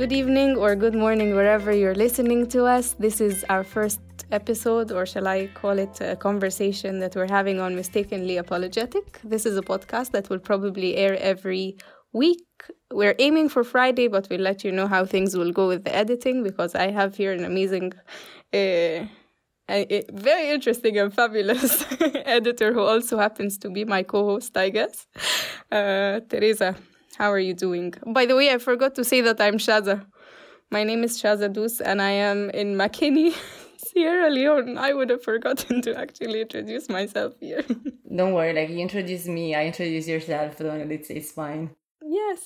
Good evening or good morning, wherever you're listening to us. This is our first episode, or shall I call it a conversation that we're having on Mistakenly Apologetic. This is a podcast that will probably air every week. We're aiming for Friday, but we'll let you know how things will go with the editing because I have here an amazing, uh, a, very interesting and fabulous editor who also happens to be my co host, I guess. Uh, Teresa, how are you doing? By the way, I forgot to say that I'm Shaza. My name is Shaza Dus, and I am in Makeni, Sierra Leone. I would have forgotten to actually introduce myself here. Don't worry, like you introduce me, I introduce yourself. Don't, it's it's fine. Yes,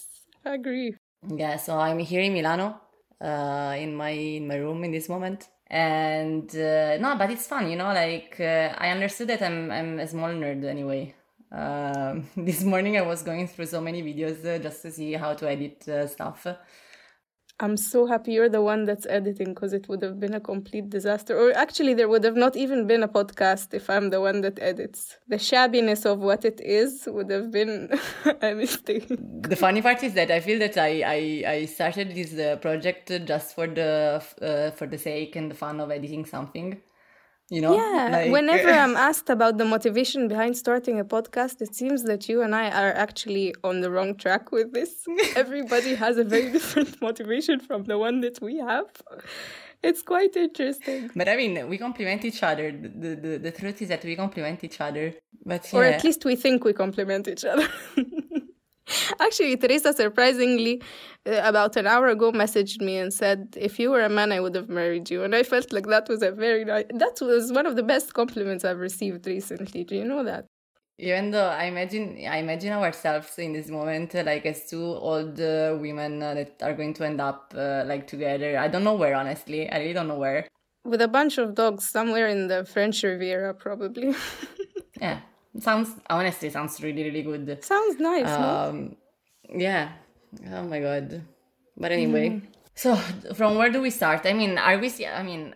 I agree. Yeah, so I'm here in Milano, uh, in my in my room in this moment, and uh, no, but it's fun, you know. Like uh, I understood that I'm I'm a small nerd anyway. Um, this morning I was going through so many videos uh, just to see how to edit uh, stuff. I'm so happy you're the one that's editing because it would have been a complete disaster. Or actually, there would have not even been a podcast if I'm the one that edits. The shabbiness of what it is would have been a mistake. The funny part is that I feel that I I, I started this uh, project just for the uh, for the sake and the fun of editing something you know? Yeah like, whenever eh, i'm asked about the motivation behind starting a podcast it seems that you and i are actually on the wrong track with this. Everybody has a very different motivation from the one that we have. It's quite interesting. But i mean we complement each other. The, the, the truth is that we complement each other. But yeah. or at least we think we complement each other Actually, Teresa surprisingly, uh, about an hour ago, messaged me and said, "If you were a man, I would have married you." And I felt like that was a very nice. That was one of the best compliments I've received recently. Do you know that? Even though I imagine, I imagine ourselves in this moment, uh, like as two old uh, women uh, that are going to end up uh, like together. I don't know where, honestly. I really don't know where. With a bunch of dogs somewhere in the French Riviera, probably. yeah, sounds honestly sounds really really good. Sounds nice. Um, no? yeah. Oh my god. But anyway, mm. so from where do we start? I mean, are we? I mean,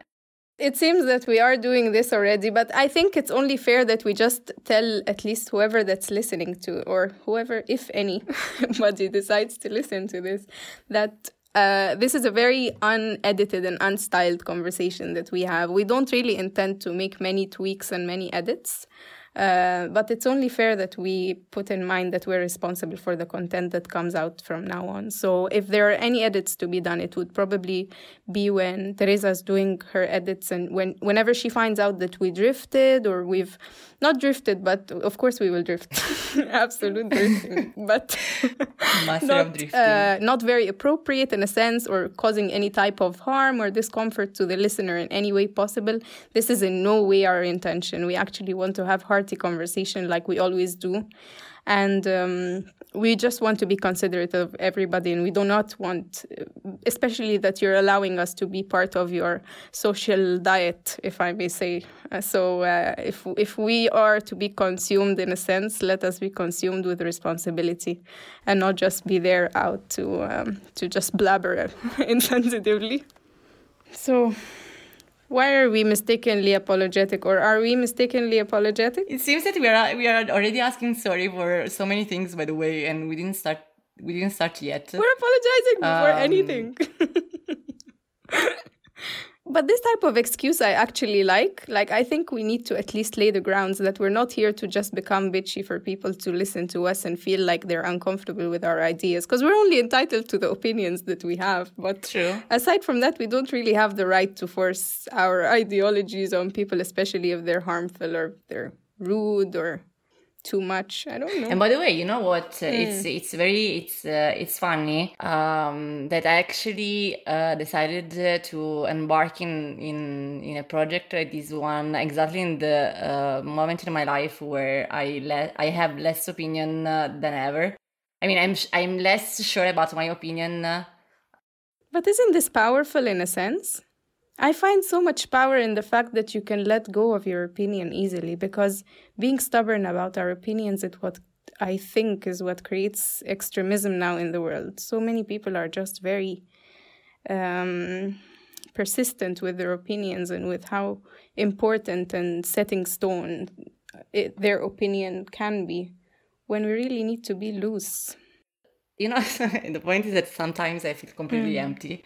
it seems that we are doing this already, but I think it's only fair that we just tell at least whoever that's listening to, or whoever, if anybody decides to listen to this, that uh, this is a very unedited and unstyled conversation that we have. We don't really intend to make many tweaks and many edits. Uh, but it's only fair that we put in mind that we're responsible for the content that comes out from now on. So if there are any edits to be done, it would probably be when Teresa's doing her edits and when whenever she finds out that we drifted or we've not drifted, but of course we will drift, absolute drifting, but not, uh, not very appropriate in a sense or causing any type of harm or discomfort to the listener in any way possible. This is in no way our intention. We actually want to have conversation like we always do, and um, we just want to be considerate of everybody and we do not want especially that you're allowing us to be part of your social diet if i may say. Uh, so uh, if if we are to be consumed in a sense let us be consumed with responsibility and not just be there out to um, to just blabber insensitively. So why are we mistakenly apologetic, or are we mistakenly apologetic? It seems that we are we are already asking sorry for so many things, by the way, and we didn't start we didn't start yet. We're apologizing um, for anything. But this type of excuse I actually like. Like, I think we need to at least lay the grounds that we're not here to just become bitchy for people to listen to us and feel like they're uncomfortable with our ideas, because we're only entitled to the opinions that we have. But True. aside from that, we don't really have the right to force our ideologies on people, especially if they're harmful or they're rude or too much. I don't know. And by the way, you know what? Mm. It's it's very it's uh, it's funny um, that I actually uh, decided uh, to embark in in in a project like this one exactly in the uh, moment in my life where I le- I have less opinion uh, than ever. I mean, I'm I'm less sure about my opinion. Uh, but isn't this powerful in a sense? I find so much power in the fact that you can let go of your opinion easily because being stubborn about our opinions is what I think is what creates extremism now in the world. So many people are just very um, persistent with their opinions and with how important and setting stone it, their opinion can be when we really need to be loose. you know, the point is that sometimes I feel completely mm. empty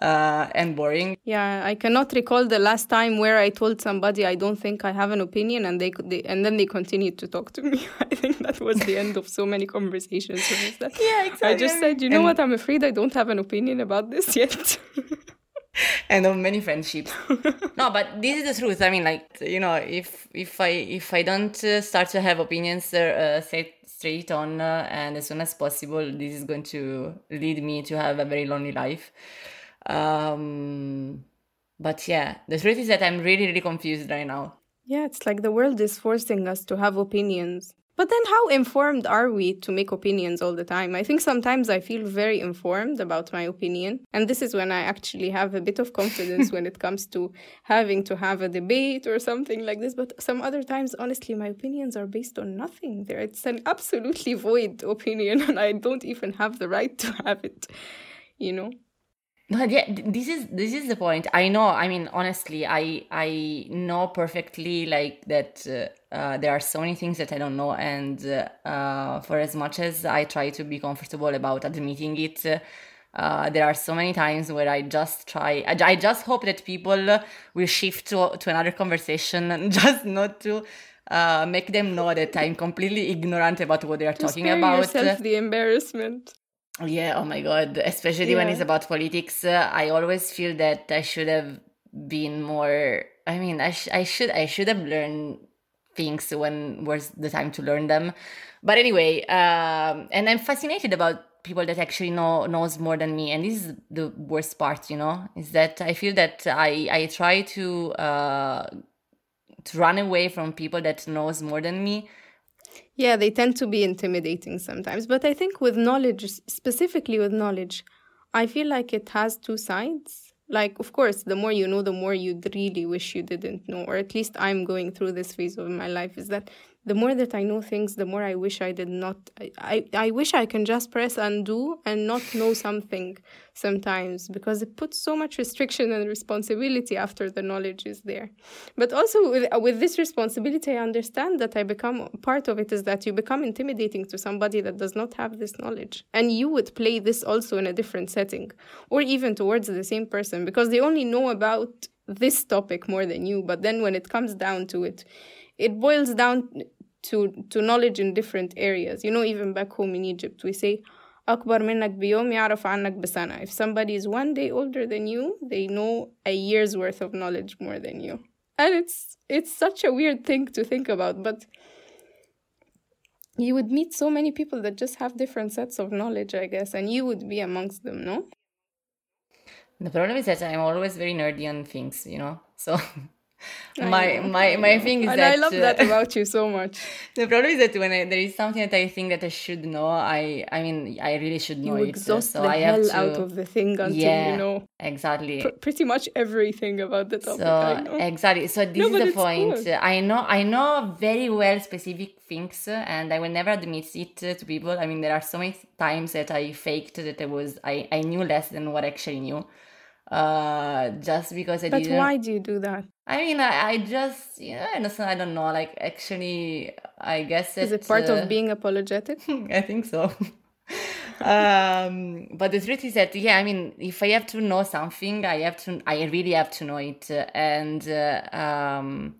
uh, and boring. Yeah, I cannot recall the last time where I told somebody I don't think I have an opinion, and they, they and then they continued to talk to me. I think that was the end of so many conversations. Yeah, exactly. I just said, you know and what? I'm afraid I don't have an opinion about this yet. and of many friendships. no, but this is the truth. I mean, like you know, if if I if I don't uh, start to have opinions uh, set straight on uh, and as soon as possible, this is going to lead me to have a very lonely life. Um, but yeah, the truth is that I'm really, really confused right now. Yeah, it's like the world is forcing us to have opinions. But then, how informed are we to make opinions all the time? I think sometimes I feel very informed about my opinion. And this is when I actually have a bit of confidence when it comes to having to have a debate or something like this. But some other times, honestly, my opinions are based on nothing. There, it's an absolutely void opinion, and I don't even have the right to have it, you know? But yeah this is this is the point i know i mean honestly i i know perfectly like that uh, uh, there are so many things that i don't know and uh, for as much as i try to be comfortable about admitting it uh, there are so many times where I just try. I, I just hope that people will shift to, to another conversation and just not to uh, make them know that I'm completely ignorant about what they are talking spare about. Yourself the embarrassment. Yeah, oh my god, especially yeah. when it's about politics, uh, I always feel that I should have been more I mean, I sh- I should I should have learned things when was the time to learn them. But anyway, um, and I'm fascinated about people that actually know knows more than me and this is the worst part you know is that i feel that i i try to uh to run away from people that knows more than me yeah, they tend to be intimidating sometimes. But I think with knowledge, specifically with knowledge, I feel like it has two sides. Like, of course, the more you know, the more you'd really wish you didn't know. Or at least I'm going through this phase of my life is that the more that I know things, the more I wish I did not. I, I, wish I can just press undo and not know something sometimes because it puts so much restriction and responsibility after the knowledge is there. But also with, with this responsibility, I understand that I become part of it is that you become intimidating to somebody that does not have this knowledge. And you would play this also in a different setting or even towards the same person because they only know about this topic more than you. But then when it comes down to it, it boils down to to knowledge in different areas you know even back home in Egypt we say أكبر منك بيوم يعرف عنك بسنة if somebody is one day older than you they know a year's worth of knowledge more than you and it's it's such a weird thing to think about but you would meet so many people that just have different sets of knowledge i guess and you would be amongst them no the problem is that i'm always very nerdy on things you know so my my my thing is and that I love that uh, about you so much. The problem is that when I, there is something that I think that I should know, I I mean I really should know you it. Exhaust so the I hell have to, out of the thing until yeah, you know exactly pr- pretty much everything about the topic. So exactly. So this no, is the point. Cool. I know I know very well specific things, and I will never admit it to people. I mean, there are so many times that I faked that I was I I knew less than what I actually knew uh just because I but didn't. why do you do that? I mean, I, I just yeah, I don't know. Like actually, I guess it, is it part uh, of being apologetic? I think so. um, but the truth is that yeah, I mean, if I have to know something, I have to. I really have to know it, and uh, um,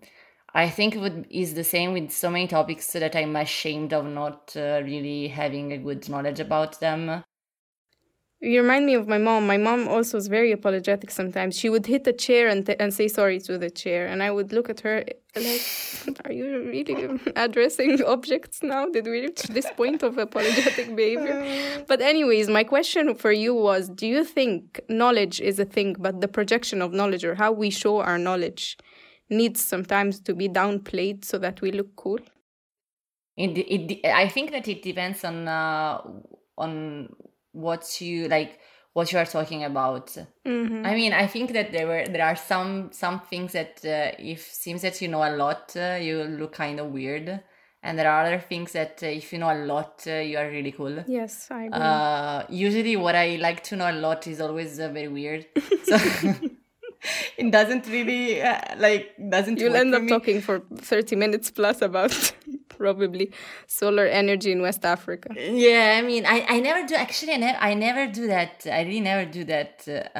I think it would is the same with so many topics that I'm ashamed of not uh, really having a good knowledge about them. You remind me of my mom. My mom also was very apologetic sometimes. She would hit a chair and, th- and say sorry to the chair. And I would look at her like, are you really addressing objects now? Did we reach this point of apologetic behavior? But, anyways, my question for you was do you think knowledge is a thing, but the projection of knowledge or how we show our knowledge needs sometimes to be downplayed so that we look cool? It, it, I think that it depends on uh, on what you like what you are talking about mm-hmm. i mean i think that there were there are some some things that uh, if seems that you know a lot uh, you look kind of weird and there are other things that uh, if you know a lot uh, you are really cool yes i agree. Uh, usually what i like to know a lot is always uh, very weird so it doesn't really like doesn't you'll end up me. talking for 30 minutes plus about probably solar energy in West Africa. Yeah, I mean, I, I never do actually. I never, I never do that. I really never do that.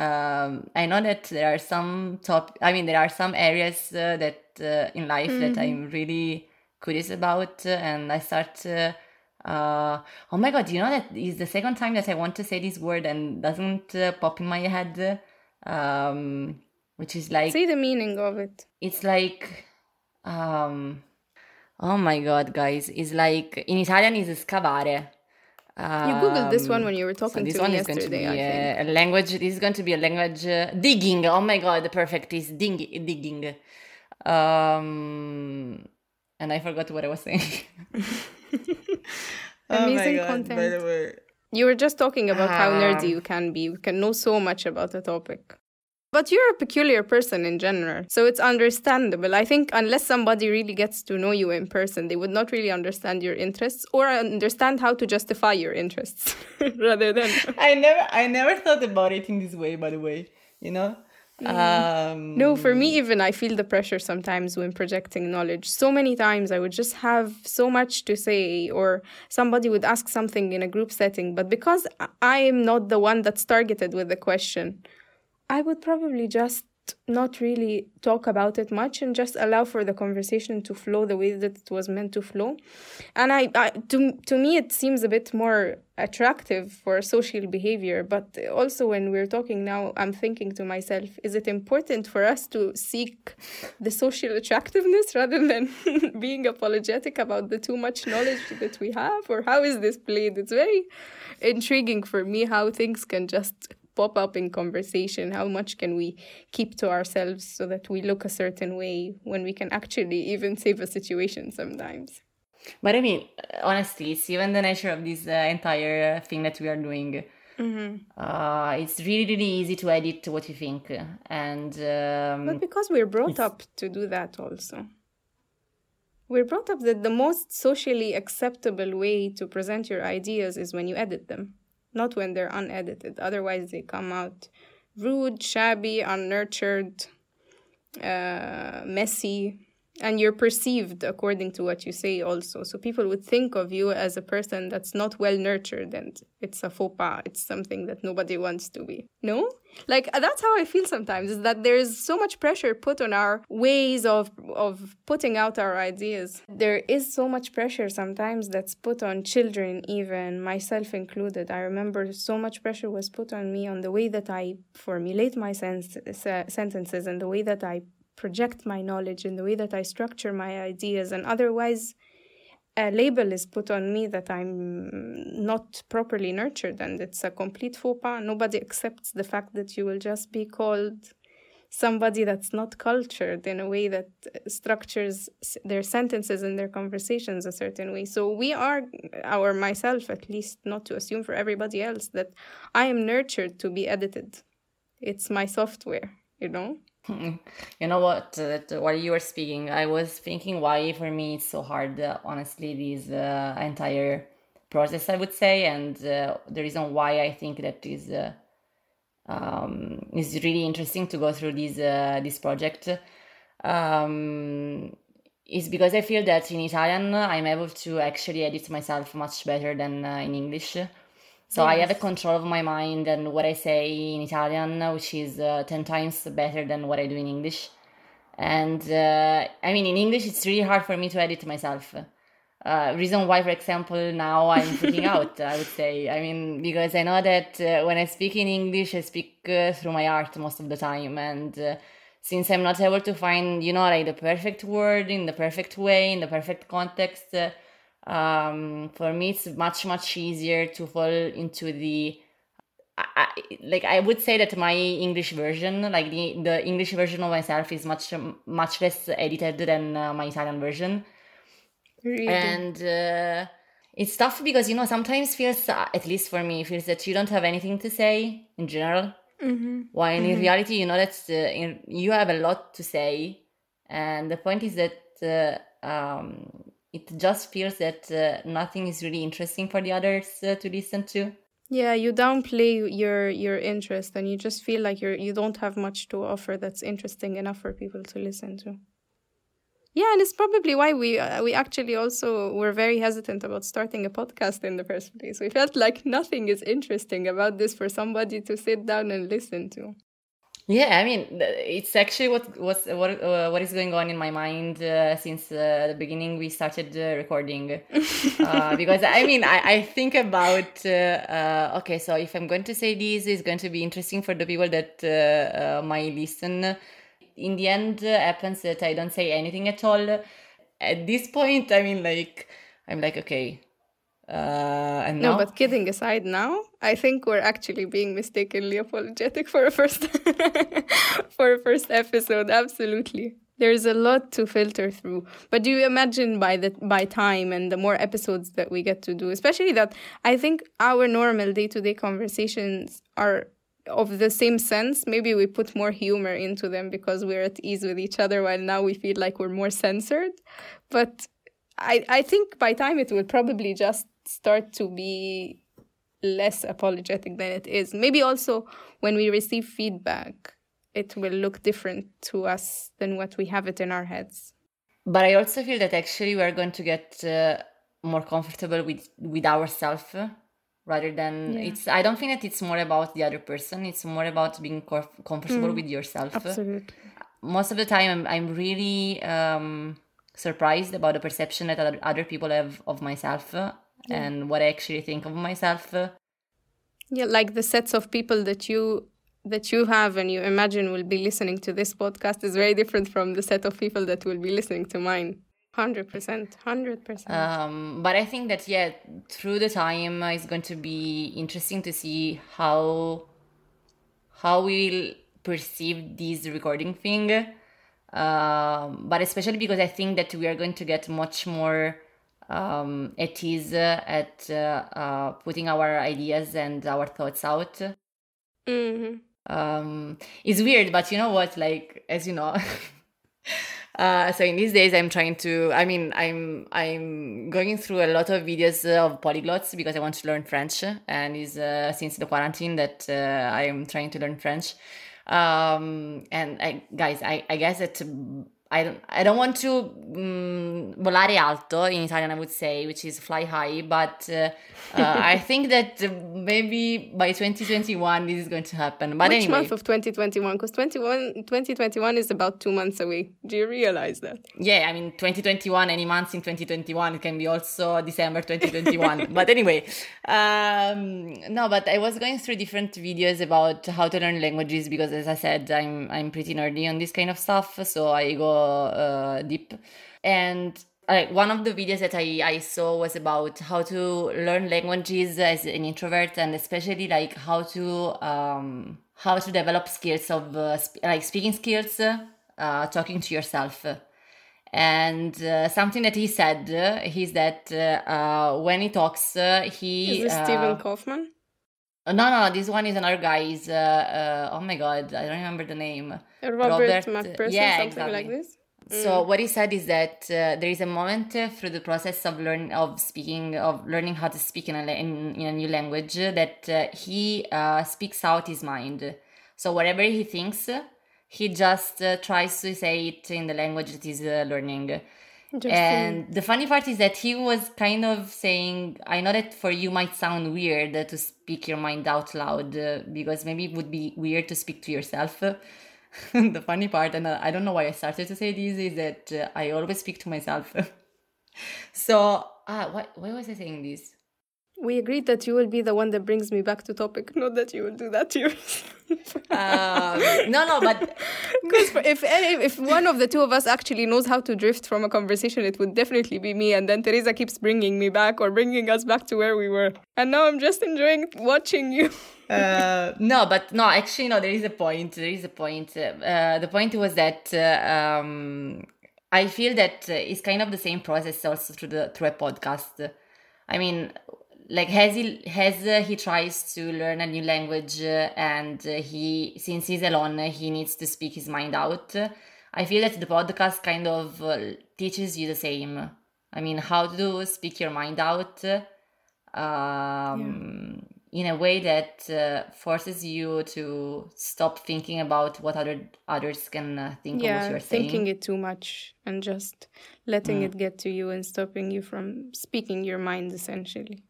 Um, I know that there are some top. I mean, there are some areas uh, that uh, in life mm-hmm. that I'm really curious about, uh, and I start. Uh, uh, oh my god! You know that is the second time that I want to say this word and doesn't uh, pop in my head. Um, which is like say the meaning of it. It's like um Oh my god, guys! It's like in Italian is scavare. Um, you googled this one when you were talking so to me yesterday. Going To a, a, language. This is going to be a language uh, digging. Oh my god, the perfect! Is ding, digging. Um, and I forgot what I was saying. Amazing oh god, content. By the way, you were just talking about how nerdy you can be. You can know so much about a topic. But you're a peculiar person in general, so it's understandable. I think unless somebody really gets to know you in person, they would not really understand your interests or understand how to justify your interests rather than I never I never thought about it in this way, by the way. You know? Mm. Um, no, for me, even I feel the pressure sometimes when projecting knowledge. So many times I would just have so much to say, or somebody would ask something in a group setting, but because I am not the one that's targeted with the question, I would probably just not really talk about it much and just allow for the conversation to flow the way that it was meant to flow. And i, I to, to me it seems a bit more attractive for social behavior but also when we're talking now i'm thinking to myself is it important for us to seek the social attractiveness rather than being apologetic about the too much knowledge that we have? Or how is this played? It's very intriguing for me how things can just pop up in conversation how much can we keep to ourselves so that we look a certain way when we can actually even save a situation sometimes? But i mean honestly it's even the nature of this uh, entire thing that we are doing. Mm-hmm. Uh, it's really really easy to edit what you think. And um, but because we're brought up to do that also. We're brought up that the most socially acceptable way to present your ideas is when you edit them not when they're unedited. Otherwise, they come out rude, shabby, unnurtured, uh, messy, and you're perceived according to what you say also. So people would think of you as a person that's not well nurtured and it's a faux pas. It's something that nobody wants to be. No? Like uh, that's how i feel sometimes is that there's so much pressure put on our ways of of putting out our ideas. There is so much pressure sometimes that's put on children even myself included. I remember so much pressure was put on me on the way that i formulate my sens- sentences and the way that i project my knowledge in the way that I structure my ideas, and otherwise, a label is put on me that I'm not properly nurtured, and it's a complete faux pas. Nobody accepts the fact that you will just be called somebody that's not cultured in a way that structures their sentences and their conversations a certain way. So we are, or myself at least, not to assume for everybody else that I am nurtured to be edited. It's my software, you know? You know what? Uh, while you were speaking, I was thinking why for me it's so hard. Uh, honestly, this uh, entire process, I would say, and uh, the reason why I think that is um, is really interesting to go through this this project um, is because I feel that in Italian I'm able to actually edit myself much better than in English. So yes. I have a control of my mind and what I say in Italian, which is uh, 10 times better than what I do in English. And uh, I mean, in English, it's really hard for me to edit myself. Uh, reason why, for example, now I'm freaking out, I would say. I mean, because I know that uh, when I speak in English, I speak uh, through my art most of the time. And uh, since I'm not able to find, you know, like the perfect word in the perfect way, in the perfect context, um, for me it's much much easier to fall into the I, like I would say that my English version, like the the English version of myself, is much much less edited than uh, my Italian version. Really? And uh, it's tough because you know sometimes feels, uh, at least for me, feels that you don't have anything to say in general. Mm-hmm. While mm-hmm. in reality, you know that uh, in, you have a lot to say, and the point is that uh, um, it just feels that uh, nothing is really interesting for the others uh, to listen to yeah you downplay your your interest and you just feel like you're you don't have much to offer that's interesting enough for people to listen to Yeah, and it's probably why we uh, we actually also were very hesitant about starting a podcast in the first place. We felt like nothing is interesting about this for somebody to sit down and listen to. Yeah, I mean, it's actually what was what uh, what is going on in my mind uh, since uh, the beginning we started uh, recording. Uh, because I mean, I, I think about uh, okay, so if I'm going to say this, it's going to be interesting for the people that might listen. In the end, happens that I don't say anything at all. At this point, I mean, like I'm like okay, uh, and no, but kidding aside, now I think we're actually being mistakenly apologetic for a first for a first episode. Absolutely, there's a lot to filter through. But do you imagine by the by time and the more episodes that we get to do, especially that I think our normal day to day conversations are of the same sense. Maybe we put more humor into them because we're at ease with each other, while now we feel like we're more censored. But I I think by time it will probably just start to be less apologetic than it is. Maybe also when we receive feedback, it will look different to us than what we have it in our heads. But I also feel that actually we are going to get uh, more comfortable with with ourselves rather than yeah. it's. I don't think that it's more about the other person. It's more about being comfortable mm, with yourself. Absolutely. Most of the time, I'm I'm really um, surprised about the perception that other, other people have of myself yeah. and what I actually think of myself. Yeah, like the sets of people that you that you have and you imagine will be listening to this podcast is very different from the set of people that will be listening to mine. Hundred percent, hundred percent. Um, but I think that yeah, through the time, uh, it's going to be interesting to see how how we will perceive this recording thing. Um, but especially because I think that we are going to get much more um, it is uh, at uh, uh, putting our ideas and our thoughts out. Mm-hmm. Um, it's weird, but you know what? Like, as you know. Uh, so in these days i'm trying to i mean i'm i'm going through a lot of videos of polyglots because i want to learn french and is uh, since the quarantine that uh, i'm trying to learn french um, and I, guys I, I guess that I don't, I don't want to um, volare alto in Italian, I would say, which is fly high, but uh, uh, I think that maybe by 2021 this is going to happen. But Which anyway. month of 2021? Because 2021 is about two months away. Do you realize that? Yeah, I mean, 2021, any month in 2021, it can be also December 2021. but anyway, um, no, but I was going through different videos about how to learn languages because, as I said, I'm, I'm pretty nerdy on this kind of stuff. So I go uh, deep. And like one of the videos that I, I saw was about how to learn languages as an introvert and especially like how to um, how to develop skills of uh, sp- like speaking skills uh, talking to yourself and uh, something that he said uh, is that uh, when he talks he is Stephen Kaufmann no, no, this one is another guy. Is uh, uh, oh my god, I don't remember the name. Robert, Robert McPherson, yeah, something exactly. like this. So mm. what he said is that uh, there is a moment uh, through the process of learning of speaking of learning how to speak in a in, in a new language that uh, he uh, speaks out his mind. So whatever he thinks, he just uh, tries to say it in the language that he's uh, learning. And the funny part is that he was kind of saying, I know that for you might sound weird to speak your mind out loud because maybe it would be weird to speak to yourself. the funny part, and I don't know why I started to say this, is that uh, I always speak to myself. so, ah, why, why was I saying this? We agreed that you will be the one that brings me back to topic, not that you will do that to yourself. um, no, no, but because if any, if one of the two of us actually knows how to drift from a conversation, it would definitely be me. And then Teresa keeps bringing me back or bringing us back to where we were. And now I'm just enjoying watching you. uh, no, but no, actually, no. There is a point. There is a point. Uh, the point was that uh, um, I feel that it's kind of the same process also through the through a podcast. I mean, like as he as uh, he tries to learn a new language uh, and uh, he since he's alone he needs to speak his mind out i feel that the podcast kind of uh, teaches you the same i mean how to speak your mind out um, in a way that uh, forces you to stop thinking about what other others can uh, think yeah, of what you're saying. thinking it too much and just letting it get to you and stopping you from speaking your mind essentially.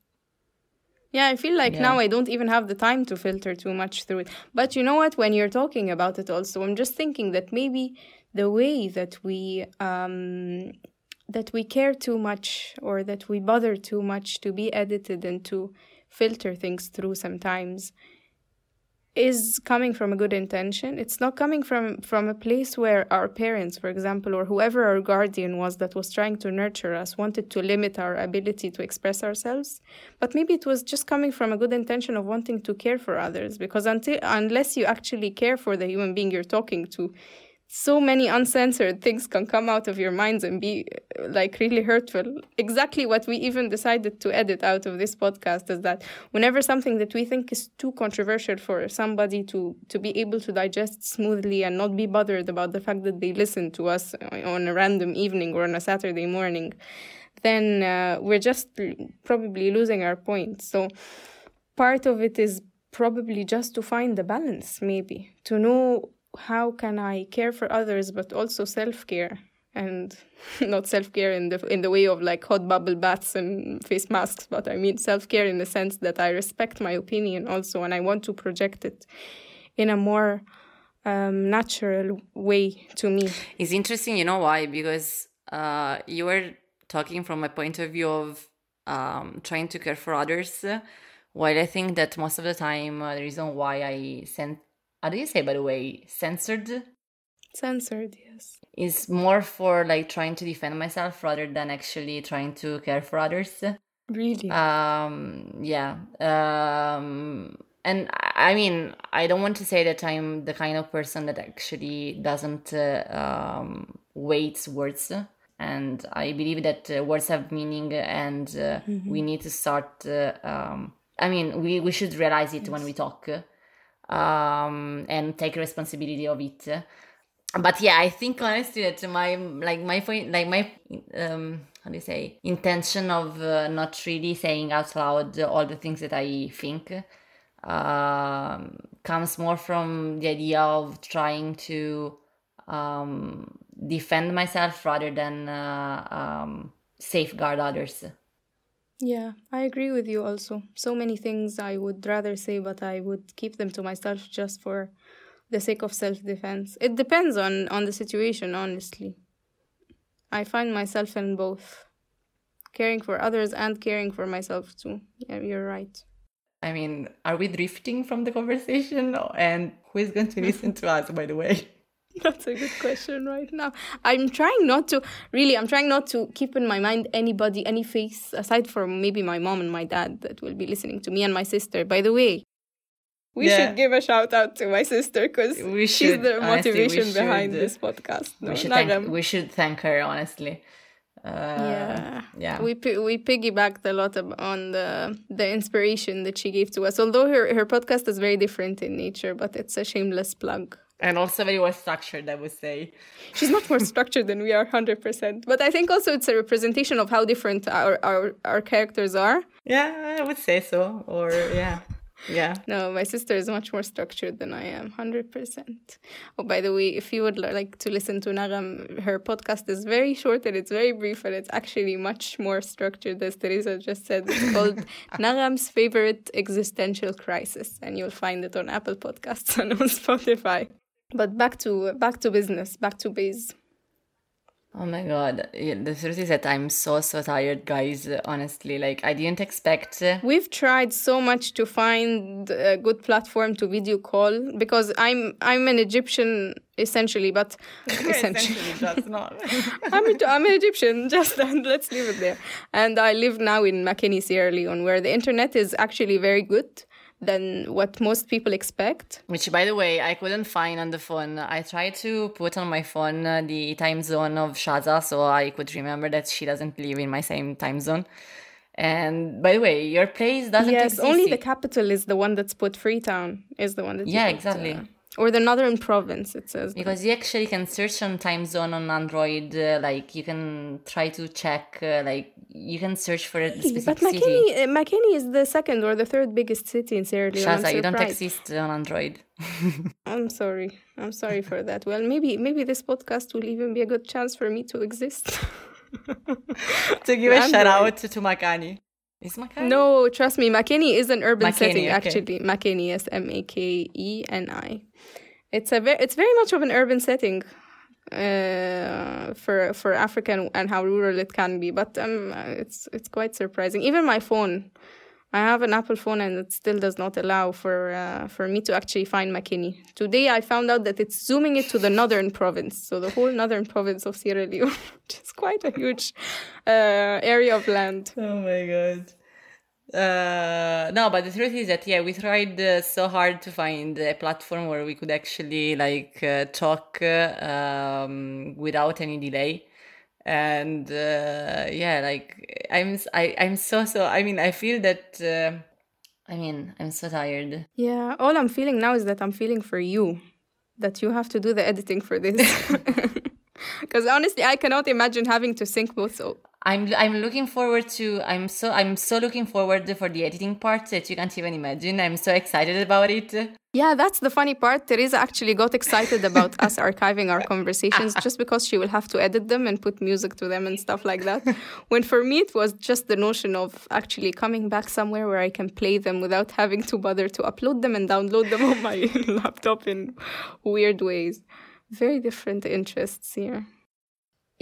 Yeah, I feel like Yeah. now I don't even have the time to filter too much through it. But you know what? When you're talking about it, also, I'm just thinking that maybe the way that we um, that we care too much or that we bother too much to be edited and to filter things through sometimes is coming from a good intention. It's not coming from from a place where our parents for example or whoever our guardian was that was trying to nurture us wanted to limit our ability to express ourselves. But maybe it was just coming from a good intention of wanting to care for others because until unless you actually care for the human being you're talking to so many uncensored things can come out of your minds and be like really hurtful. Exactly what we even decided to edit out of this podcast is that whenever something that we think is too controversial for somebody to to be able to digest smoothly and not be bothered about the fact that they listen to us on a random evening or on a Saturday morning, then uh, we're just probably losing our point. So part of it is probably just to find the balance, maybe to know how can I care for others, but also self care and not self care in the in the way of like hot bubble baths and face masks, but I mean self care in the sense that I respect my opinion also, and I want to project it in a more um, natural way to me. It's interesting, you know why? Because uh, you were talking from a point of view of um, trying to care for others, while I think that most of the time uh, the reason why I sent, how do you say, by the way, censored Censored, yes. is more for like trying to defend myself rather than actually trying to care for others. Really. Um, yeah. Um, and I mean, I don't want to say that I'm the kind of person that actually doesn't uh, um, weight words. And I believe that uh, words have meaning, and uh, we need to start. Uh, um, I mean, we, we should realize it when we talk, um, and take responsibility of it. But yeah i think honestly that my like my point like my um how do you say intention of uh, not really saying out loud all the things that i think um comes more from the idea of trying to um defend myself rather than uh, um safeguard others Yeah, I agree with you also. So many things I would rather say, but I would keep them to myself just for the sake of self defense. It depends on, on the situation, honestly. I find myself in both caring for others and caring for myself too. Yeah, you're right. i mean are we drifting from the conversation and who is going to listen to us by the way That's a good question right now. I'm trying not to really. I'm trying not to keep in my mind anybody, any face aside from maybe my mom and my dad that will be listening to me and my sister. By the way, we Yeah. should give a shout out to my sister because she's the honestly, motivation behind should. this podcast. No, we should thank we should thank her honestly uh, yeah. yeah We we piggybacked a lot on the the inspiration that she gave to us. Although her her podcast is very different in nature, but it's a shameless plug. And also very well structured i would say She's much more structured than we are, hundred percent. But I think also it's a representation of how different our, our our characters are. yeah i would say so or yeah yeah No, my sister is much more structured than I am, hundred percent. Oh, by the way, if you would like to listen to Nagam, her podcast is very short and it's very brief, and it's actually much more structured, as Teresa just said. It's called Nagam's favorite existential crisis, and you'll find it on Apple Podcasts and on Spotify. But back to back to business, back to base. oh my god Yeah, the truth is that i'm so so tired guys honestly like i didn't expect uh, We've tried so much to find a good platform to video call because I'm I'm an Egyptian essentially, but essentially that's not I'm, a, I'm an Egyptian. Just and let's leave it there. And I live now in Makeni, Sierra Leone, where the internet is actually very good than what most people expect. Which, by the way, I couldn't find on the phone. I tried to put on my phone uh, the time zone of Shaza so I could remember that she doesn't live in my same time zone. And by the way, your place doesn't yes, exist. only the capital is the one that's put Freetown is the one that Yeah, exactly. uh, or the northern province it says because you actually can search on time zone on android uh, like you can try to check uh, like you can search for a specific but city Makeni, uh, Makeni is the second or the third biggest city in Sierra Leone. Shaza, you don't exist on android I'm sorry. I'm sorry for that. Well, maybe maybe this podcast will even be a good chance for me to exist. to give a Android. shout out to, to Makeni is no, trust me, Makeni is an urban Makeni, setting okay. actually. Makeni, yes, M A K E N I. It's a very it's very much of an urban setting uh, for for African and how rural it can be. But um, it's it's quite surprising. Even my phone, I have an Apple phone and it still does not allow for uh, for me to actually find Makeni. Today I found out that it's zooming it to the northern province, so the whole northern province of Sierra Leone, which is quite a huge uh, area of land. Oh my god. Uh, no, but the truth is that yeah, we tried uh, so hard to find a platform where we could actually like uh, talk uh, um, without any delay, and uh, yeah, like I'm I, i'm so so. I mean, I feel that. Uh, I mean, I'm so tired. Yeah, all I'm feeling now is that I'm feeling for you, that you have to do the editing for this. Because honestly, I cannot imagine having to sync both. I'm I'm looking forward to I'm so I'm so looking forward for the editing part that you can't even imagine. I'm so excited about it. yeah, that's the funny part. Teresa actually got excited about us archiving our conversations just because she will have to edit them and put music to them and stuff like that. When for me it was just the notion of actually coming back somewhere where I can play them without having to bother to upload them and download them on my laptop in weird ways. Very different interests here.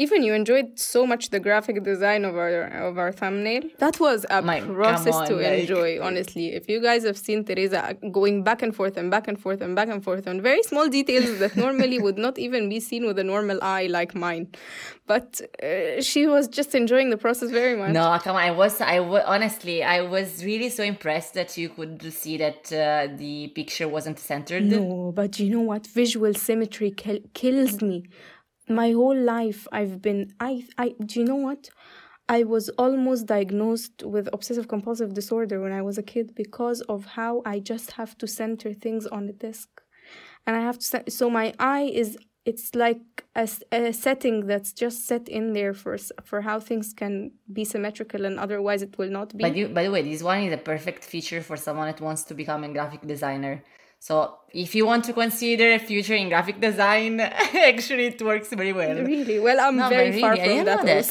Even you enjoyed so much the graphic design of our of our thumbnail. That was a My- process on, to like- enjoy, honestly. If you guys have seen Teresa going back and forth and back and forth and back and forth on very small details that normally would not even be seen with a normal eye like mine, but uh, she was just enjoying the process very much. No, come on. I was, I honestly, I was really so impressed that you could see that uh, the picture wasn't centered. No, but you know what? Visual symmetry kill- kills me. My whole life, I've been. I. I. Do you know what? I was almost diagnosed with obsessive compulsive disorder when I was a kid because of how I just have to center things on the desk, and I have to. So my eye is. It's like a, a setting that's just set in there for for how things can be symmetrical and otherwise it will not be. But the, by the way, this one is a perfect feature for someone that wants to become a graphic designer. So if you want to consider a future in graphic design, actually it works very well. really well, I'm No, very but far really, I from that.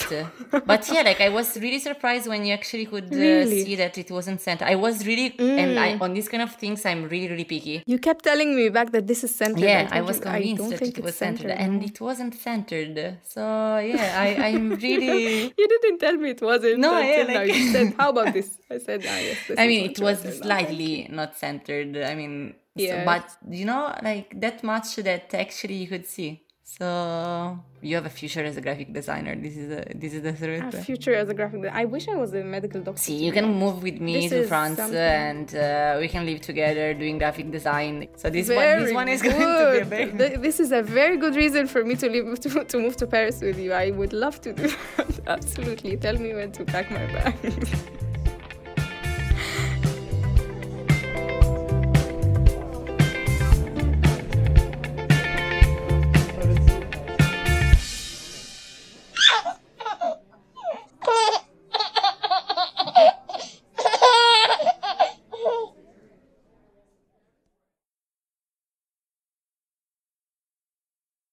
that. but yeah, like I was really surprised when you actually could uh, Really? see that it wasn't centered. I was really, and Mm. I, on these kind of things, I'm really, really picky. You kept telling me back that this is centered. Yeah, I was convinced don't that it was centered, centered, and it wasn't centered. So yeah, I, I'm really. You didn't tell me it wasn't. No, yeah, now. like- You said, "How about this?" I said, "Ah, yes." I mean, it was slightly not centered. I mean, so- but you know, like that much that actually you could see. So you have a future as a graphic designer. This is a, this is the truth. A future as a graphic. I wish I was a medical doctor. See, you can move with me This to France something- and uh, we can live together doing graphic design. So this one, this one is good. going to be a very This is a very good reason for me to leave to, to move to Paris with you. I would love to do that. Absolutely. Tell me when to pack my bags.